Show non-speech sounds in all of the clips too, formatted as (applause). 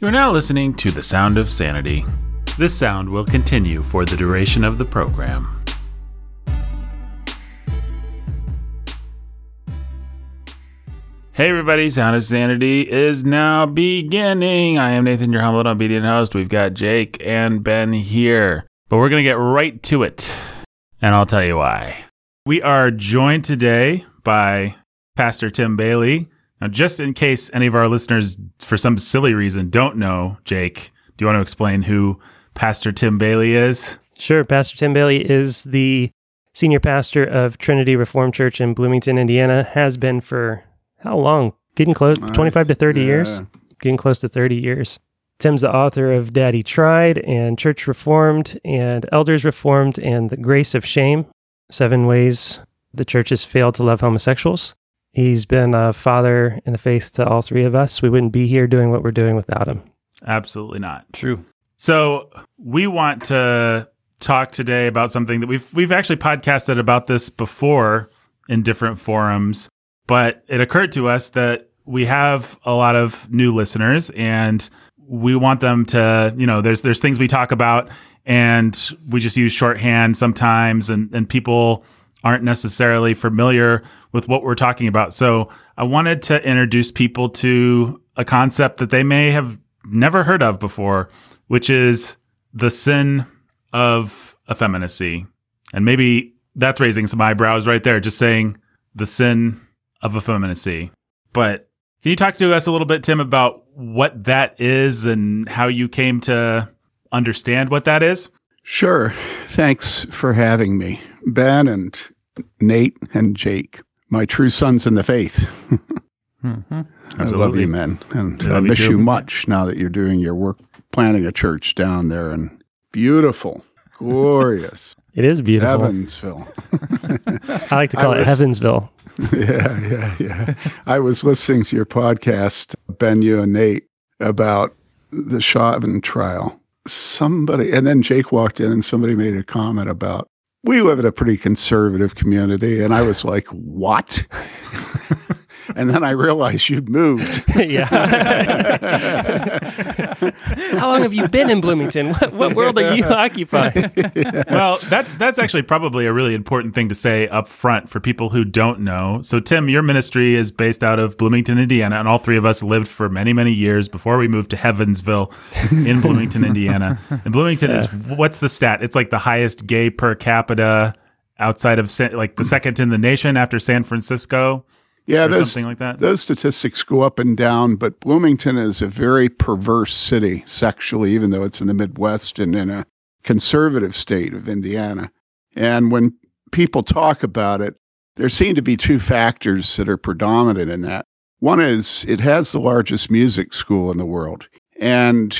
You are now listening to The Sound of Sanity. This sound will continue for the duration of the program. Hey everybody, Sound of Sanity is now beginning. I am Nathan, your humble and obedient host. We've got Jake and Ben here, but we're going to get right to it, and I'll tell you why. We are joined today by Pastor Tim Bayly. Now, just in case any of our listeners, for some silly reason, don't know, Jake, do you want to explain who Pastor Tim Bayly is? Sure. Pastor Tim Bayly is the senior pastor of Trinity Reformed Church in Bloomington, Indiana, has been for how long? Getting close, 25 to 30 yeah. years? Getting close to 30 years. Tim's the author of Daddy Tried and Church Reformed and Elders Reformed and The Grace of Shame Seven Ways the Churches Failed to Love Homosexuals. He's been a father in the faith to all three of us. We wouldn't be here doing what we're doing without him. Absolutely not. True. So we want to talk today about something that we've we've actually podcasted about this before in different forums, but it occurred to us that we have a lot of new listeners and we want them to, you know, there's there's things we talk about and we just use shorthand sometimes and and people aren't necessarily familiar with what we're talking about. So I wanted to introduce people to a concept that they may have never heard of before, which is the sin of effeminacy. And maybe that's raising some eyebrows right there, just saying the sin of effeminacy. But can you talk to us a little bit, Tim, about what that is and how you came to understand what that is? Sure. Thanks for having me, Ben and Nate and Jake, my true sons in the faith. (laughs) Mm-hmm. I love you, men, and I love you miss you much now that you're doing your work planning a church down there in beautiful, glorious (laughs) It is beautiful. Evansville. (laughs) I like to I call it was- Heavensville. yeah, yeah, yeah. I was listening to your podcast, Ben, you and Nate, about the Chauvin trial. Somebody, and then Jake walked in and somebody made a comment about, we live in a pretty conservative community. And I was like, what? (laughs) and then I realized you'd moved. (laughs) yeah. (laughs) How long have you been in Bloomington? What, what world are you occupying? (laughs) well, that's that's actually probably a really important thing to say up front for people who don't know. So, Tim, your ministry is based out of Bloomington, Indiana, and all three of us lived for many, many years before we moved to Heavensville in Bloomington, Indiana. And Bloomington is what's the stat? It's like the highest gay per capita outside of like the second in the nation after San Francisco Yeah, those, something like that. those statistics go up and down, but Bloomington is a very perverse city sexually, even though it's in the Midwest and in a conservative state of Indiana. And when people talk about it, there seem to be two factors that are predominant in that. One is it has the largest music school in the world. And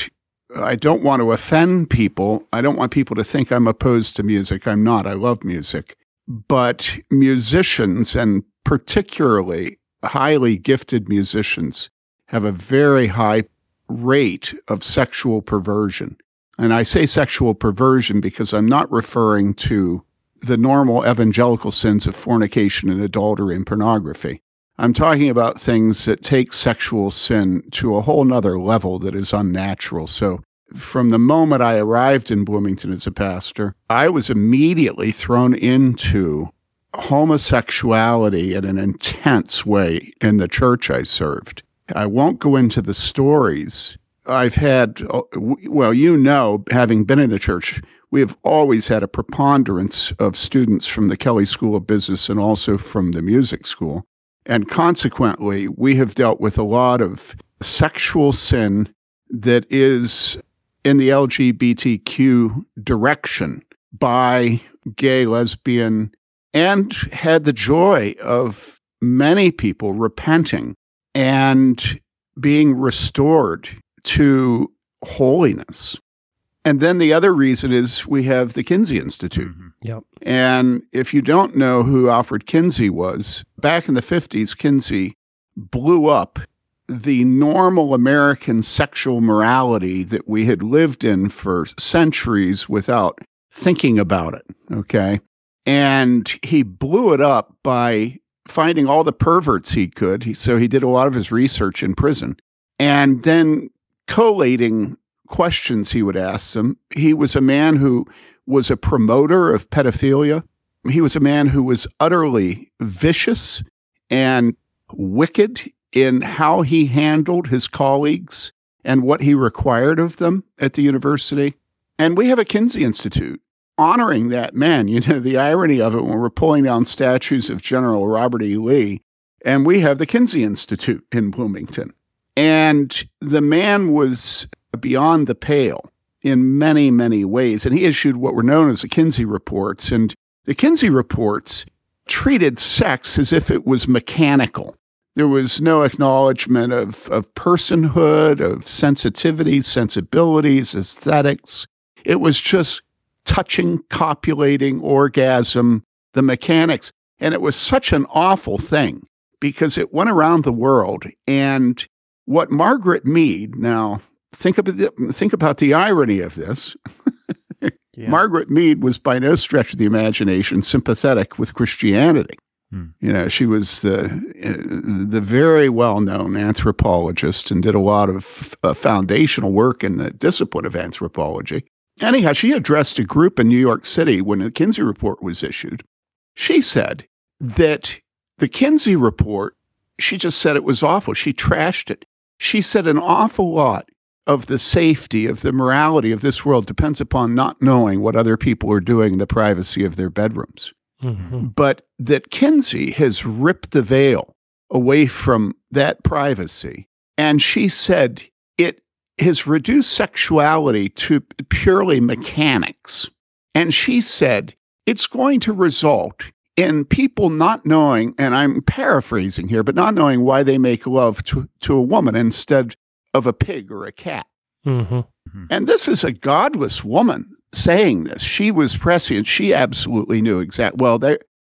I don't want to offend people. I don't want people to think I'm opposed to music. I'm not. I love music. But musicians, and particularly highly gifted musicians, have a very high rate of sexual perversion. And I say sexual perversion because I'm not referring to the normal evangelical sins of fornication and adultery and pornography. I'm talking about things that take sexual sin to a whole nother level that is unnatural. So from the moment I arrived in Bloomington as a pastor, I was immediately thrown into homosexuality in an intense way in the church I served. I won't go into the stories. I've had, well, you know, having been in the church, we have always had a preponderance of students from the Kelley School of Business and also from the music school. And consequently, we have dealt with a lot of sexual sin that is in the LGBTQ direction by gay, lesbian, and had the joy of many people repenting and being restored to holiness. And then the other reason is we have the Kinsey Institute. Mhm. Yep. And if you don't know who Alfred Kinsey was, back in the 50s, Kinsey blew up the normal American sexual morality that we had lived in for centuries without thinking about it. Okay. And he blew it up by finding all the perverts he could. So he did a lot of his research in prison and then collating questions he would ask them. He was a man who was a promoter of pedophilia. He was a man who was utterly vicious and wicked in how he handled his colleagues and what he required of them at the university. And we have a Kinsey Institute honoring that man. (laughs) You know, the irony of it when we're pulling down statues of General Robert E. Lee, and we have the Kinsey Institute in Bloomington. And the man was beyond the pale in many, many ways. And he issued what were known as the Kinsey Reports. And the Kinsey Reports treated sex as if it was mechanical. There was no acknowledgement of, of personhood, of sensitivities, sensibilities, aesthetics. It was just touching, copulating, orgasm, the mechanics. And it was such an awful thing because it went around the world. And what Margaret Mead, now think about the, think about the irony of this. (laughs) yeah. Margaret Mead was by no stretch of the imagination sympathetic with Christianity. Hmm. You know, she was the the very well known anthropologist and did a lot of uh, foundational work in the discipline of anthropology. Anyhow, she addressed a group in New York City when the Kinsey report was issued. She said that the Kinsey report, she just said it was awful. She trashed it. She said an awful lot of the safety, of the morality of this world depends upon not knowing what other people are doing in the privacy of their bedrooms. Mm-hmm. But that Kinsey has ripped the veil away from that privacy. And she said it has reduced sexuality to purely mechanics. And she said it's going to result in people not knowing, and I'm paraphrasing here, but not knowing why they make love to, to a woman instead of a pig or a cat. Mm-hmm. And this is a godless woman saying this. She was prescient. She absolutely knew exactly. Well,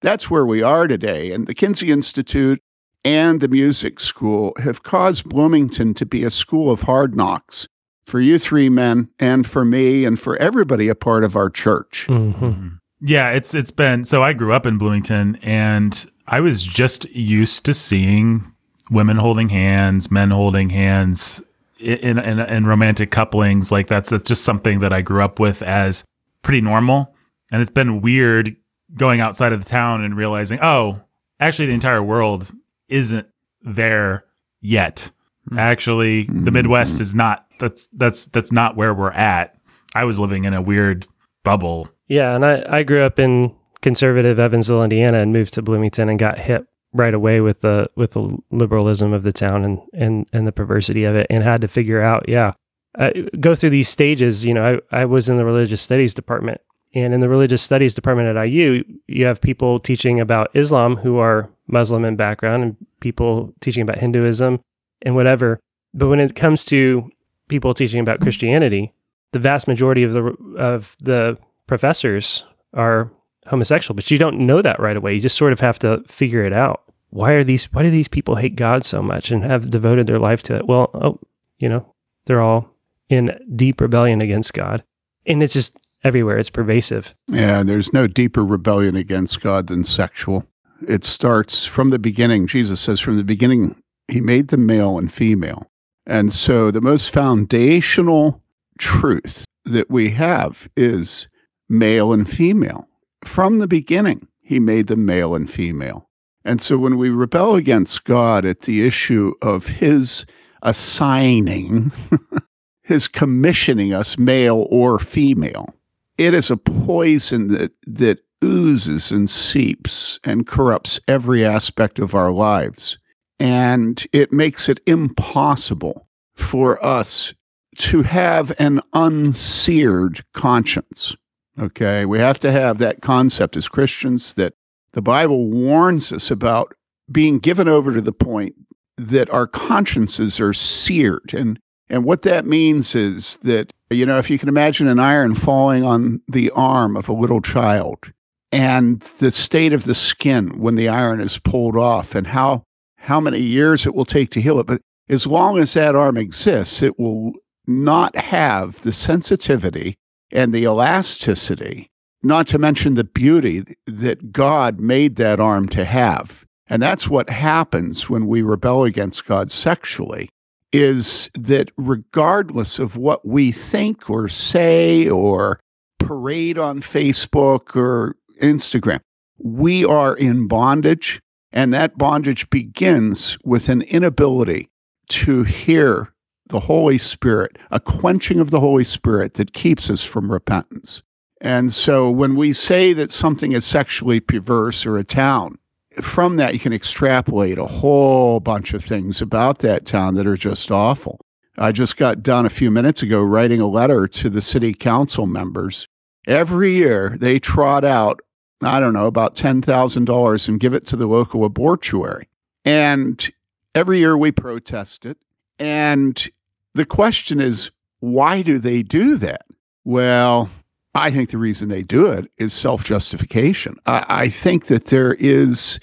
that's where we are today. And the Kinsey Institute and the music school have caused Bloomington to be a school of hard knocks for you three men and for me and for everybody a part of our church. Mm-hmm. mm-hmm. Yeah, it's it's been so I grew up in Bloomington and I was just used to seeing women holding hands, men holding hands in, in, in romantic couplings like that's that's just something that I grew up with as pretty normal. And it's been weird going outside of the town and realizing oh actually the entire world isn't there yet. Mm-hmm. actually the midwest is not that's that's that's not where we're at. I was living in a weird bubble. Yeah and i i grew up in conservative evansville indiana and moved to bloomington and got hit right away with the with the liberalism of the town and and and the perversity of it and had to figure out yeah I go through these stages you know I, I was in the religious studies department and in the religious studies department at IU you have people teaching about Islam who are Muslim in background and people teaching about Hinduism and whatever. But when it comes to people teaching about Christianity the vast majority of the of the professors are homosexual, but you don't know that right away. You just sort of have to figure it out. Why are these why do these people hate God so much and have devoted their life to it? Well, oh, you know, they're all in deep rebellion against God. And it's just everywhere. It's pervasive. Yeah, there's no deeper rebellion against God than sexual. It starts from the beginning. Jesus says from the beginning he made them male and female. And so the most foundational truth that we have is male and female from the beginning, he made them male and female. And so when we rebel against God at the issue of his assigning, (laughs) his commissioning us male or female, it is a poison that, that oozes and seeps and corrupts every aspect of our lives. And it makes it impossible for us to have an unseared conscience. Okay. We have to have that concept as Christians that the Bible warns us about being given over to the point that our consciences are seared. And, and what that means is that, you know, if you can imagine an iron falling on the arm of a little child and the state of the skin when the iron is pulled off and how, how many years it will take to heal it. But as long as that arm exists, it will not have the sensitivity and the elasticity, not to mention the beauty that God made that arm to have. And that's what happens when we rebel against God sexually is that regardless of what we think or say or parade on Facebook or Instagram, we are in bondage. And that bondage begins with an inability to hear the Holy Spirit, a quenching of the Holy Spirit that keeps us from repentance. And so when we say that something is sexually perverse or a town, from that, you can extrapolate a whole bunch of things about that town that are just awful. I just got done a few minutes ago writing a letter to the city council members. Every year, they trot out, I don't know, about $10,000 and give it to the local abortuary. And every year we protest it. And the question is, why do they do that? Well, I think the reason they do it is self justification. I, I, think that there is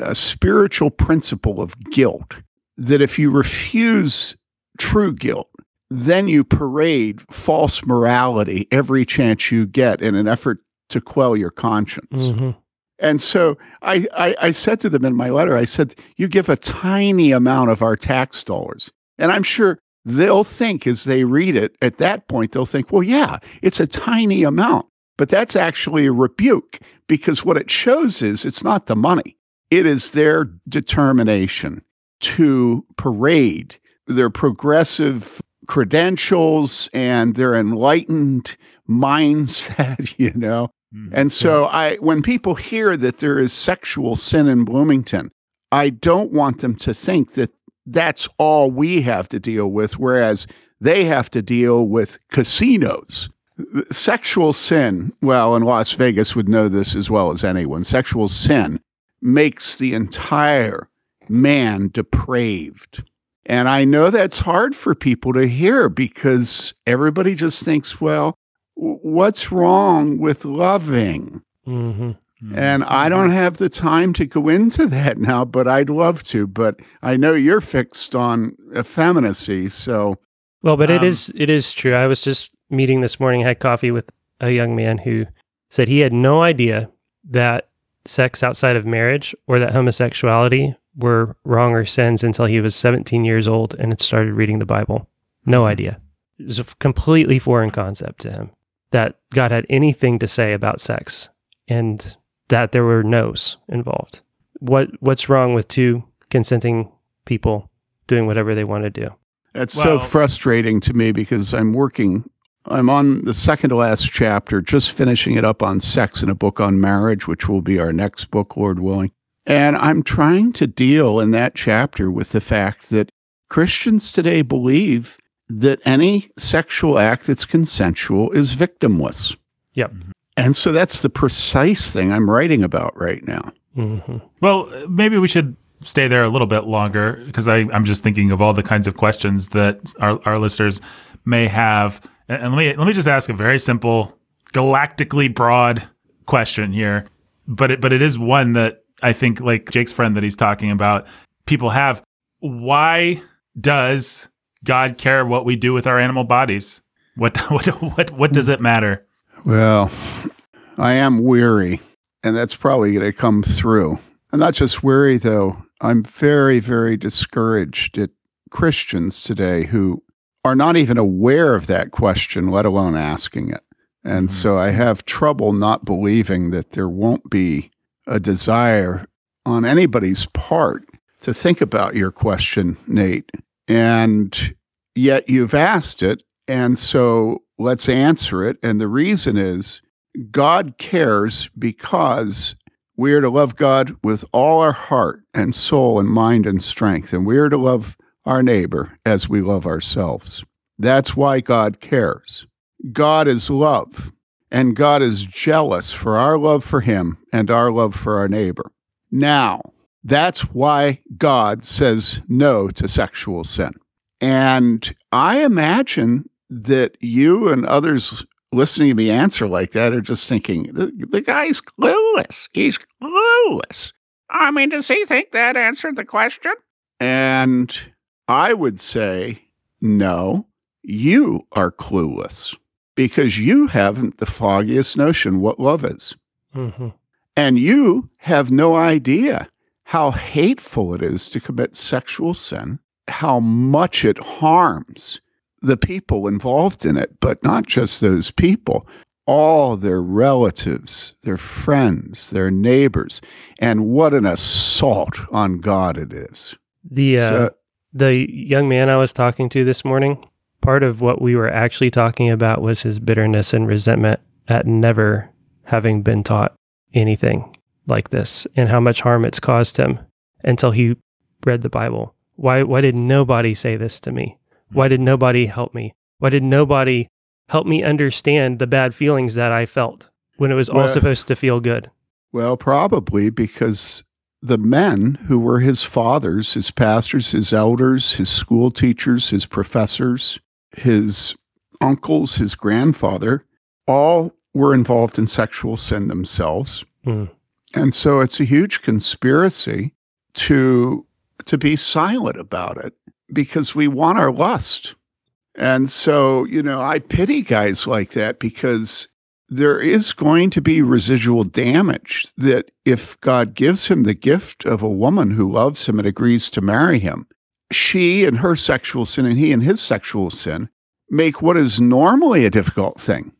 a spiritual principle of guilt that if you refuse true guilt, then you parade false morality every chance you get in an effort to quell your conscience. Mm-hmm. And so I, I, I said to them in my letter, I said, You give a tiny amount of our tax dollars. And I'm sure they'll think as they read it at that point, they'll think, well, yeah, it's a tiny amount. But that's actually a rebuke because what it shows is it's not the money, it is their determination to parade their progressive credentials and their enlightened mindset, (laughs) you know. Mm-hmm. And so I when people hear that there is sexual sin in Bloomington, I don't want them to think that that's all we have to deal with, whereas they have to deal with casinos. Sexual sin, well, and Las Vegas would know this as well as anyone, sexual sin makes the entire man depraved. And I know that's hard for people to hear because everybody just thinks, well, what's wrong with loving? Mm-hmm. Mm-hmm. And I don't have the time to go into that (laughs) now, but I'd love to. But I know you're fixed on effeminacy, so. Well, but um, it is it is true. I was just meeting this morning, had coffee with a young man who said he had no idea that sex outside of marriage or that homosexuality were wrong or sins until he was 17 years old and had started reading the Bible. No mm-hmm. idea. It was a completely foreign concept to him that God had anything to say about sex. And that there were no's involved. What what's wrong with two consenting people doing whatever they want to do? It's well, so frustrating to me because I'm working I'm on the second to last chapter, just finishing it up on sex in a book on marriage, which will be our next book, Lord willing. And I'm trying to deal in that chapter with the fact that Christians today believe that any sexual act that's consensual is victimless. Yep. Mm-hmm. And so that's the precise thing I'm writing about right now. Mm-hmm. Well, maybe we should stay there a little bit longer because I'm just thinking of all the kinds of questions that our, our listeners may have. And, let me let me just ask a very simple, galactically broad question here, but it but it is one that I think, like Jake's friend that he's talking about, people have. Why does God care what we do with our animal bodies? What (laughs) what what what does it matter? Well, I am weary, and that's probably going to come through. I'm not just weary, though. I'm very, very discouraged at Christians today who are not even aware of that question, let alone asking it. And mm-hmm. so I have trouble not believing that there won't be a desire on anybody's part to think about your question, Nate. And yet you've asked it. And so let's answer it. And the reason is God cares because we are to love God with all our heart and soul and mind and strength. And we are to love our neighbor as we love ourselves. That's why God cares. God is love, and God is jealous for our love for Him and our love for our neighbor. Now, that's why God says no to sexual sin. And I imagine that you and others listening to me answer like that are just thinking, the, the guy's clueless. He's clueless. I mean, does he think that answered the question? And I would say, no, you are clueless because you haven't the foggiest notion what love is. Mm-hmm. And you have no idea how hateful it is to commit sexual sin how much it harms the people involved in it, but not just those people, all their relatives, their friends, their neighbors, and what an assault on God it is. The uh, So- the young man I was talking to this morning, part of what we were actually talking about was his bitterness and resentment at never having been taught anything like this and how much harm it's caused him until he read the Bible. Why why did nobody say this to me? Why did nobody help me? Why did nobody help me understand the bad feelings that I felt when it was all Well- supposed to feel good? Well, probably because the men who were his fathers, his pastors, his elders, his school teachers, his professors, his uncles, his grandfather, all were involved in sexual sin themselves. Hmm. And so it's a huge conspiracy to to be silent about it because we want our lust. And so, you know, I pity guys like that because there is going to be residual damage that if God gives him the gift of a woman who loves him and agrees to marry him, she and her sexual sin and he and his sexual sin make what is normally a difficult thing,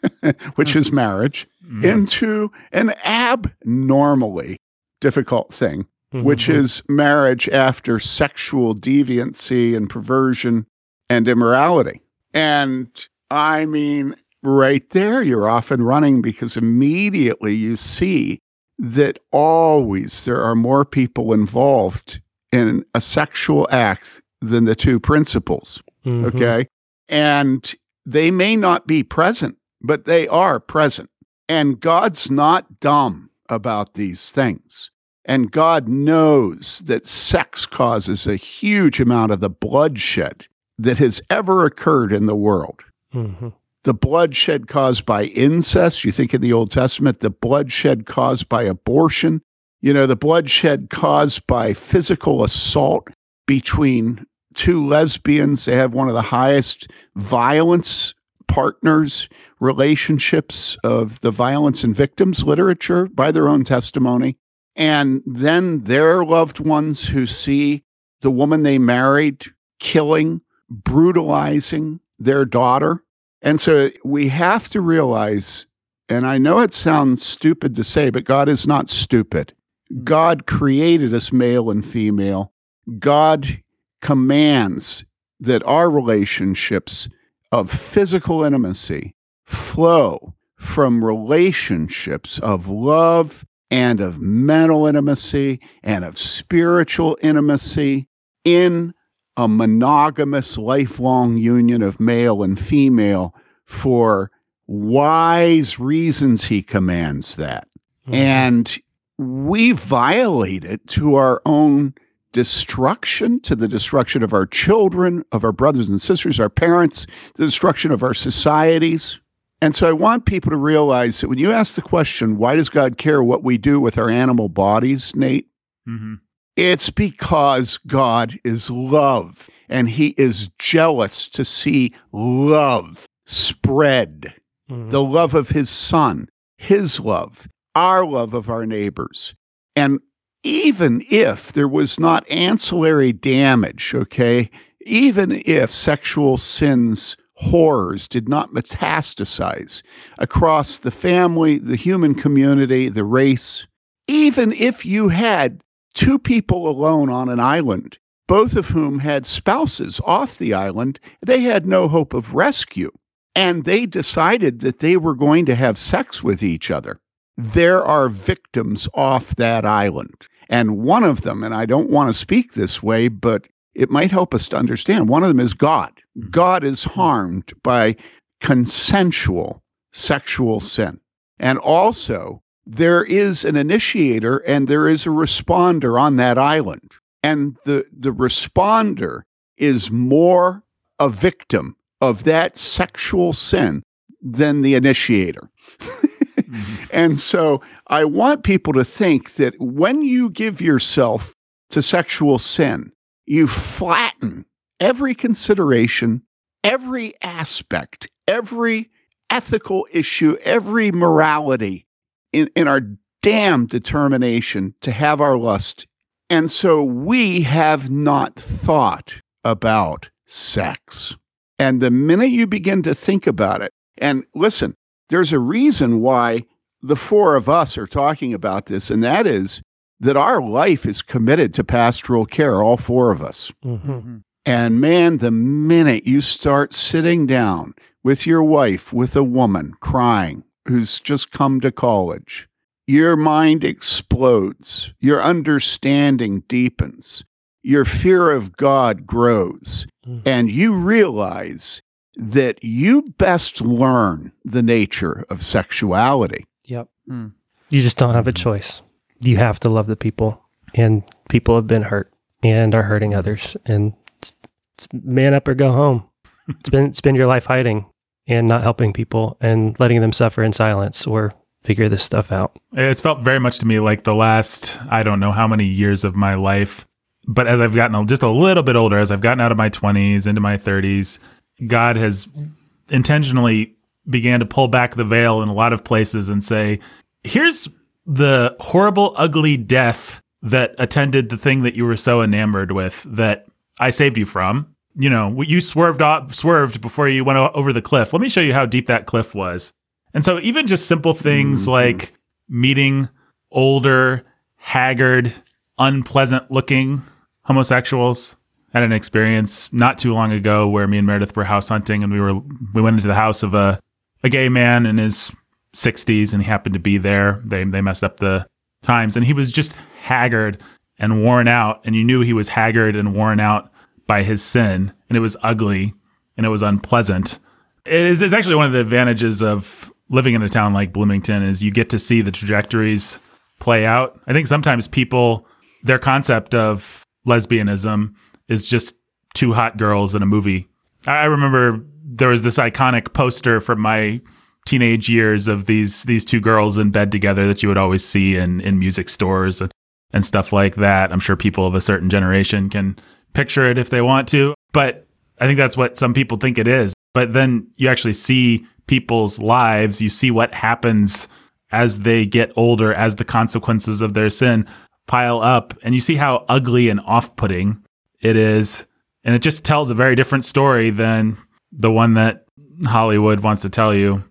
(laughs) which is marriage, Mhm. into an abnormally difficult thing, which Mhm. is marriage after sexual deviancy and perversion and immorality. And I mean, right there, you're off and running because immediately you see that always there are more people involved in a sexual act than the two principals. Mhm. Okay. And they may not be present, but they are present. And God's not dumb about these things. And God knows that sex causes a huge amount of the bloodshed that has ever occurred in the world. Mhm. The bloodshed caused by incest, you think in the Old Testament, the bloodshed caused by abortion, you know, the bloodshed caused by physical assault between two lesbians. They have one of the highest violence partners relationships of the violence and victims literature by their own testimony. And then their loved ones who see the woman they married killing, brutalizing their daughter. And so we have to realize, and I know it sounds stupid to say, but God is not stupid. Mm-hmm. God created us male and female. God commands that our relationships of physical intimacy flow from relationships of love and of mental intimacy and of spiritual intimacy in a monogamous lifelong union of male and female for wise reasons he commands that Mhm. and we violate it to our own destruction, to the destruction of our children, of our brothers and sisters, our parents, the destruction of our societies. And so I want people to realize that when you ask the question, why does God care what we do with our animal bodies, Nate? Mhm. It's because God is love and he is jealous to see love spread Mhm. the love of his son, his love, our love of our neighbors. And even if there was not ancillary damage, okay, even if sexual sins horrors did not metastasize across the family, the human community, the race, even if you had two people alone on an island, both of whom had spouses off the island, they had no hope of rescue and they decided that they were going to have sex with each other. There are victims off that island. And one of them, and I don't want to speak this way, but it might help us to understand, one of them is God. God is harmed by consensual sexual sin. And also, there is an initiator and there is a responder on that island. And the, the responder is more a victim of that sexual sin than the initiator. Mhm. (laughs) And so I want people to think that when you give yourself to sexual sin, you flatten every consideration, every aspect, every ethical issue, every morality in, in our damn determination to have our lust And so we have not thought about sex. And the minute you begin to think about it, and listen, there's a reason why the four of us are talking about this, and that is that our life is committed to pastoral care, all four of us. Mm-hmm. And man, the minute you start sitting down with your wife, with a woman crying who's just come to college, your mind explodes, your understanding deepens, your fear of God grows, Mhm. and you realize that you best learn the nature of sexuality. Yep. Hmm. You just don't have a choice. You have to love the people, and people have been hurt and are hurting others. And it's, man up or go home. (laughs) spend spend your life hiding and not helping people and letting them suffer in silence or figure this stuff out. It's felt very much to me like the last, I don't know how many years of my life. But as I've gotten just a little bit older, as I've gotten out of my 20s into my 30s, God has intentionally began to pull back the veil in a lot of places and say, here's the horrible, ugly death that attended the thing that you were so enamored with that I saved you from. You know, you swerved off, swerved before you went over the cliff. Let me show you how deep that cliff was. And so even just simple things mm-hmm. like meeting older, haggard, unpleasant looking homosexuals. Had an experience not too long ago where me and Meredith were house hunting and we were we went into the house of a a gay man in his 60s and he happened to be there. They they messed up the times and he was just haggard and worn out and you knew he was haggard and worn out by his sin and it was ugly and it was unpleasant. It is it's actually one of the advantages of living in a town like Bloomington is you get to see the trajectories play out. I think sometimes people their concept of lesbianism is just two hot girls in a movie. I remember there was this iconic poster from my teenage years of these these two girls in bed together that you would always see in in music stores and, and stuff like that. I'm sure people of a certain generation can picture it if they want to, but I think that's what some people think it is. But then you actually see people's lives, you see what happens as they get older, as the consequences of their sin pile up, and you see how ugly and off putting it is. And it just tells a very different story than the one that Hollywood wants to tell you.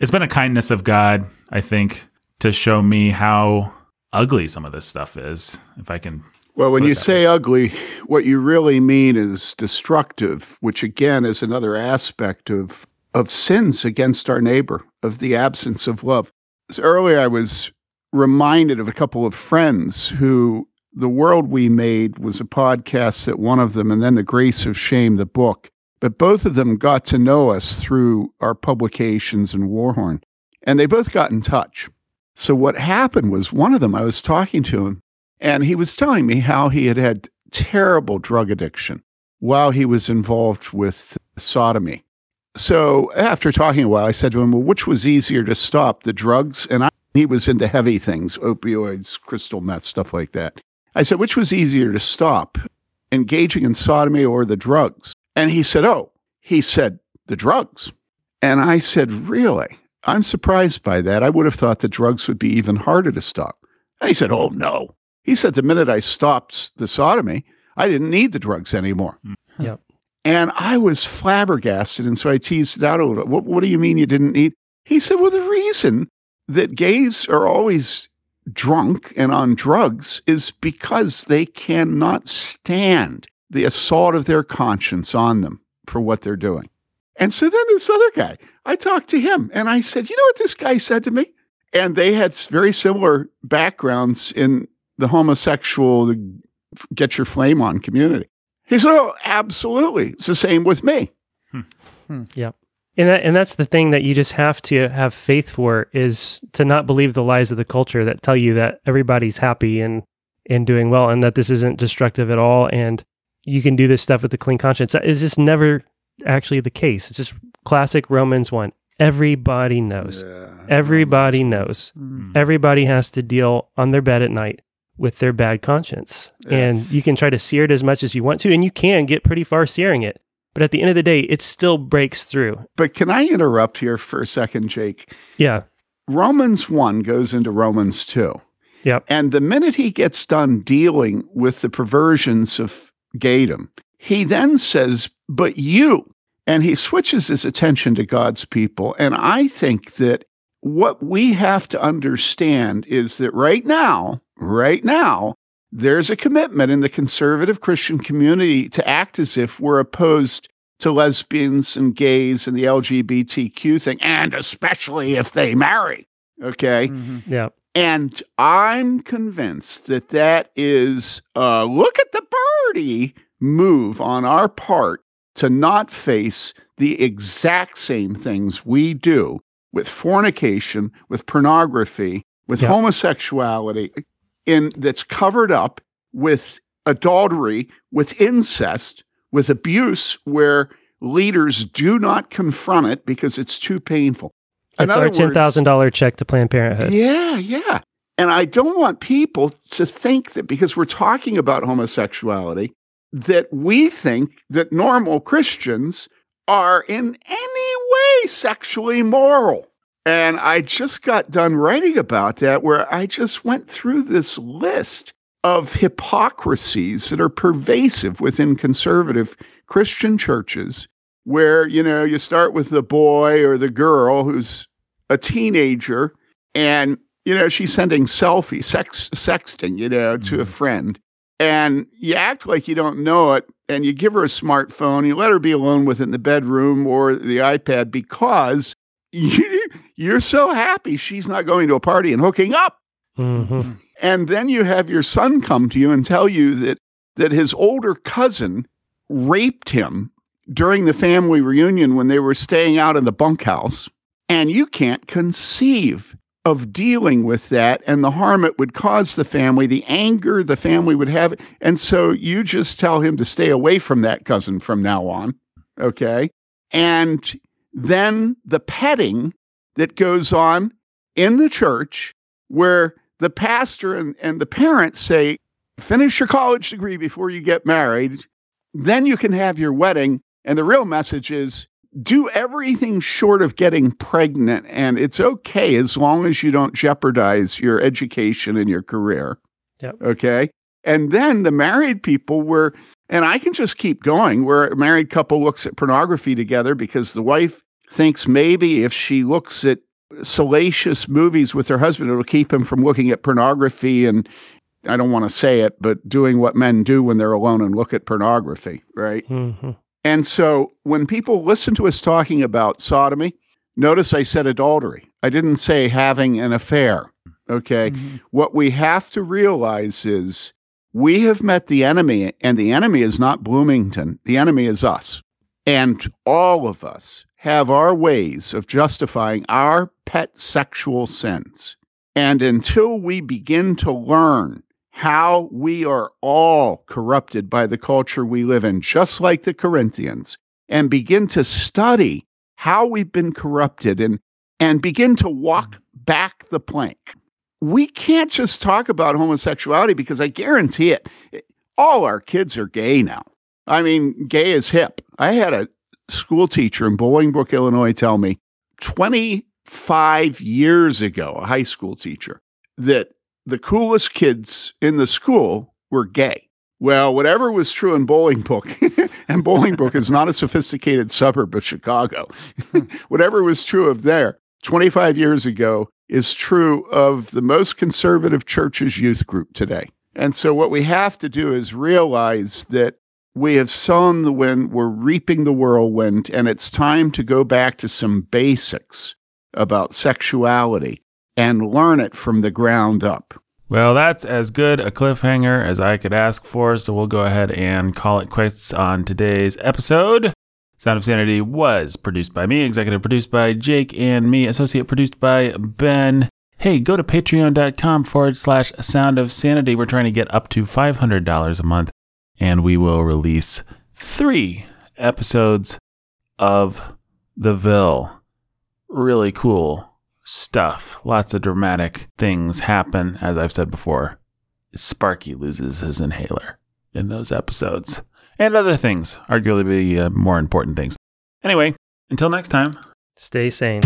It's been a kindness of God, I think, to show me how ugly some of this stuff is, if I can. Well, when you say ugly, what you really mean is destructive, which again is another aspect of of sins against our neighbor, of the absence of love. So earlier, I was reminded of a couple of friends who the world we made was a podcast that one of them, and then the Grace of Shame, the book. But both of them got to know us through our publications and Warhorn, and they both got in touch. So what happened was one of them, I was talking to him, and he was telling me how he had had terrible drug addiction while he was involved with sodomy. So after talking a while, I said to him, Well, which was easier to stop, the drugs? And I, he was into heavy things, opioids, crystal meth, stuff like that. I said, Which was easier to stop, engaging in sodomy or the drugs? And he said, Oh, he said, The drugs. And I said, Really? I'm surprised by that. I would have thought the drugs would be even harder to stop. And he said, Oh, no. He said, The minute I stopped the sodomy, I didn't need the drugs anymore. Hmm. Yep. And I was flabbergasted. And so I teased it out a little. What, what do you mean you didn't need? He said, Well, the reason that gays are always drunk and on drugs is because they cannot stand the assault of their conscience on them for what they're doing. And so then this other guy, I talked to him and I said, You know what this guy said to me? And they had very similar backgrounds in the homosexual, the get your flame on community. He said, Oh, absolutely. It's the same with me. Yep. And that and that's the thing that you just have to have faith for is to not believe the lies of the culture that tell you that everybody's happy and and doing well and that this isn't destructive at all and you can do this stuff with a clean conscience. That is just never actually the case. It's just classic Romans 1. Everybody knows. Everybody knows. Hmm. Everybody has to deal on their bed at night with their bad conscience. Yeah. And you can try to sear it as much as you want to, and you can get pretty far searing it. But at the end of the day, it still breaks through. But can I interrupt here for a second, Jake? Yeah. Romans 1 goes into Romans 2. Yep. And the minute he gets done dealing with the perversions of gaydom, he then says, But you, and he switches his attention to God's people. And I think that what we have to understand is that right now, right now, there's a commitment in the conservative Christian community to act as if we're opposed to lesbians and gays and the LGBTQ thing, and especially if they marry. Okay. Mm-hmm. Yeah. And I'm convinced that that is uh, look at the birdie move on our part to not face the exact same things we do with fornication, with pornography, with Yeah. homosexuality, in that's covered up with adultery, with incest, with abuse, where leaders do not confront it because it's too painful. In That's our ten thousand dollar check to Planned Parenthood. yeah, yeah. And I don't want people to think that because we're talking about homosexuality, that we think that normal Christians are in any way sexually moral. And I just got done writing about that, where I just went through this list of hypocrisies that are pervasive within conservative Christian churches, where, you know, you start with the boy or the girl who's a teenager and you know she's sending selfie sex sexting you know to a mm. friend. And you act like you don't know it and you give her a smartphone you let her be alone with it in the bedroom or the ipad because (laughs) you, you're so happy she's not going to a party and hooking up hmm and then you have your son come to you and tell you that that his older cousin raped him during the family reunion when they were staying out in the bunkhouse and you can't conceive of dealing with that and the harm it would cause the family, the anger the family would have. And so you just tell him to stay away from that cousin from now on. Okay. And then the petting that goes on in the church where the pastor and, and the parents say, finish your college degree before you get married. Then you can have your wedding. And the real message is do everything short of getting pregnant. And it's okay as long as you don't jeopardize your education and your career. Yep. Okay. And then the married people were, and I can just keep going, where a married couple looks at pornography together because the wife thinks maybe if she looks at salacious movies with her husband, it'll keep him from looking at pornography and I don't want to say it, but doing what men do when they're alone and look at pornography, right? hmm And so when people listen to us talking about sodomy, notice I said adultery. I didn't say having an affair. Okay. What we have to realize is we have met the enemy, and the enemy is not Bloomington, the enemy is us. And all of us have our ways of justifying our pet sexual sins. And until we begin to learn how we are all corrupted by the culture we live in, just like the Corinthians, and begin to study how we've been corrupted and, and begin to walk back the plank. We can't just talk about homosexuality because I guarantee it, all our kids are gay now. I mean, gay is hip. I had a school teacher in Bolingbrook, Illinois, tell me 25 years ago, a high school teacher, that the coolest kids in the school were gay. Well, whatever was true in Bolingbrook, (laughs) and Bolingbrook is not a sophisticated suburb of Chicago, hmm. (laughs) whatever was true of there 25 years ago is true of the most conservative church's youth group today. And so, what we have to do is realize that we have sown the wind, we're reaping the whirlwind, and it's time to go back to some basics about sexuality and learn it from the ground up. Well, that's as good a cliffhanger as I could ask for, so we'll go ahead and call it quits on today's episode. Sound of Sanity was produced by me, executive produced by Jake and me, associate produced by Ben. Hey, go to patreon.com forward slash sound of sanity. We're trying to get up to $500 a month, and we will release three episodes of The Ville. Really cool stuff. Lots of dramatic things happen, as I've said before. Sparky loses his inhaler in those episodes, and other things, arguably uh, more important things. Anyway, until next time. Stay sane.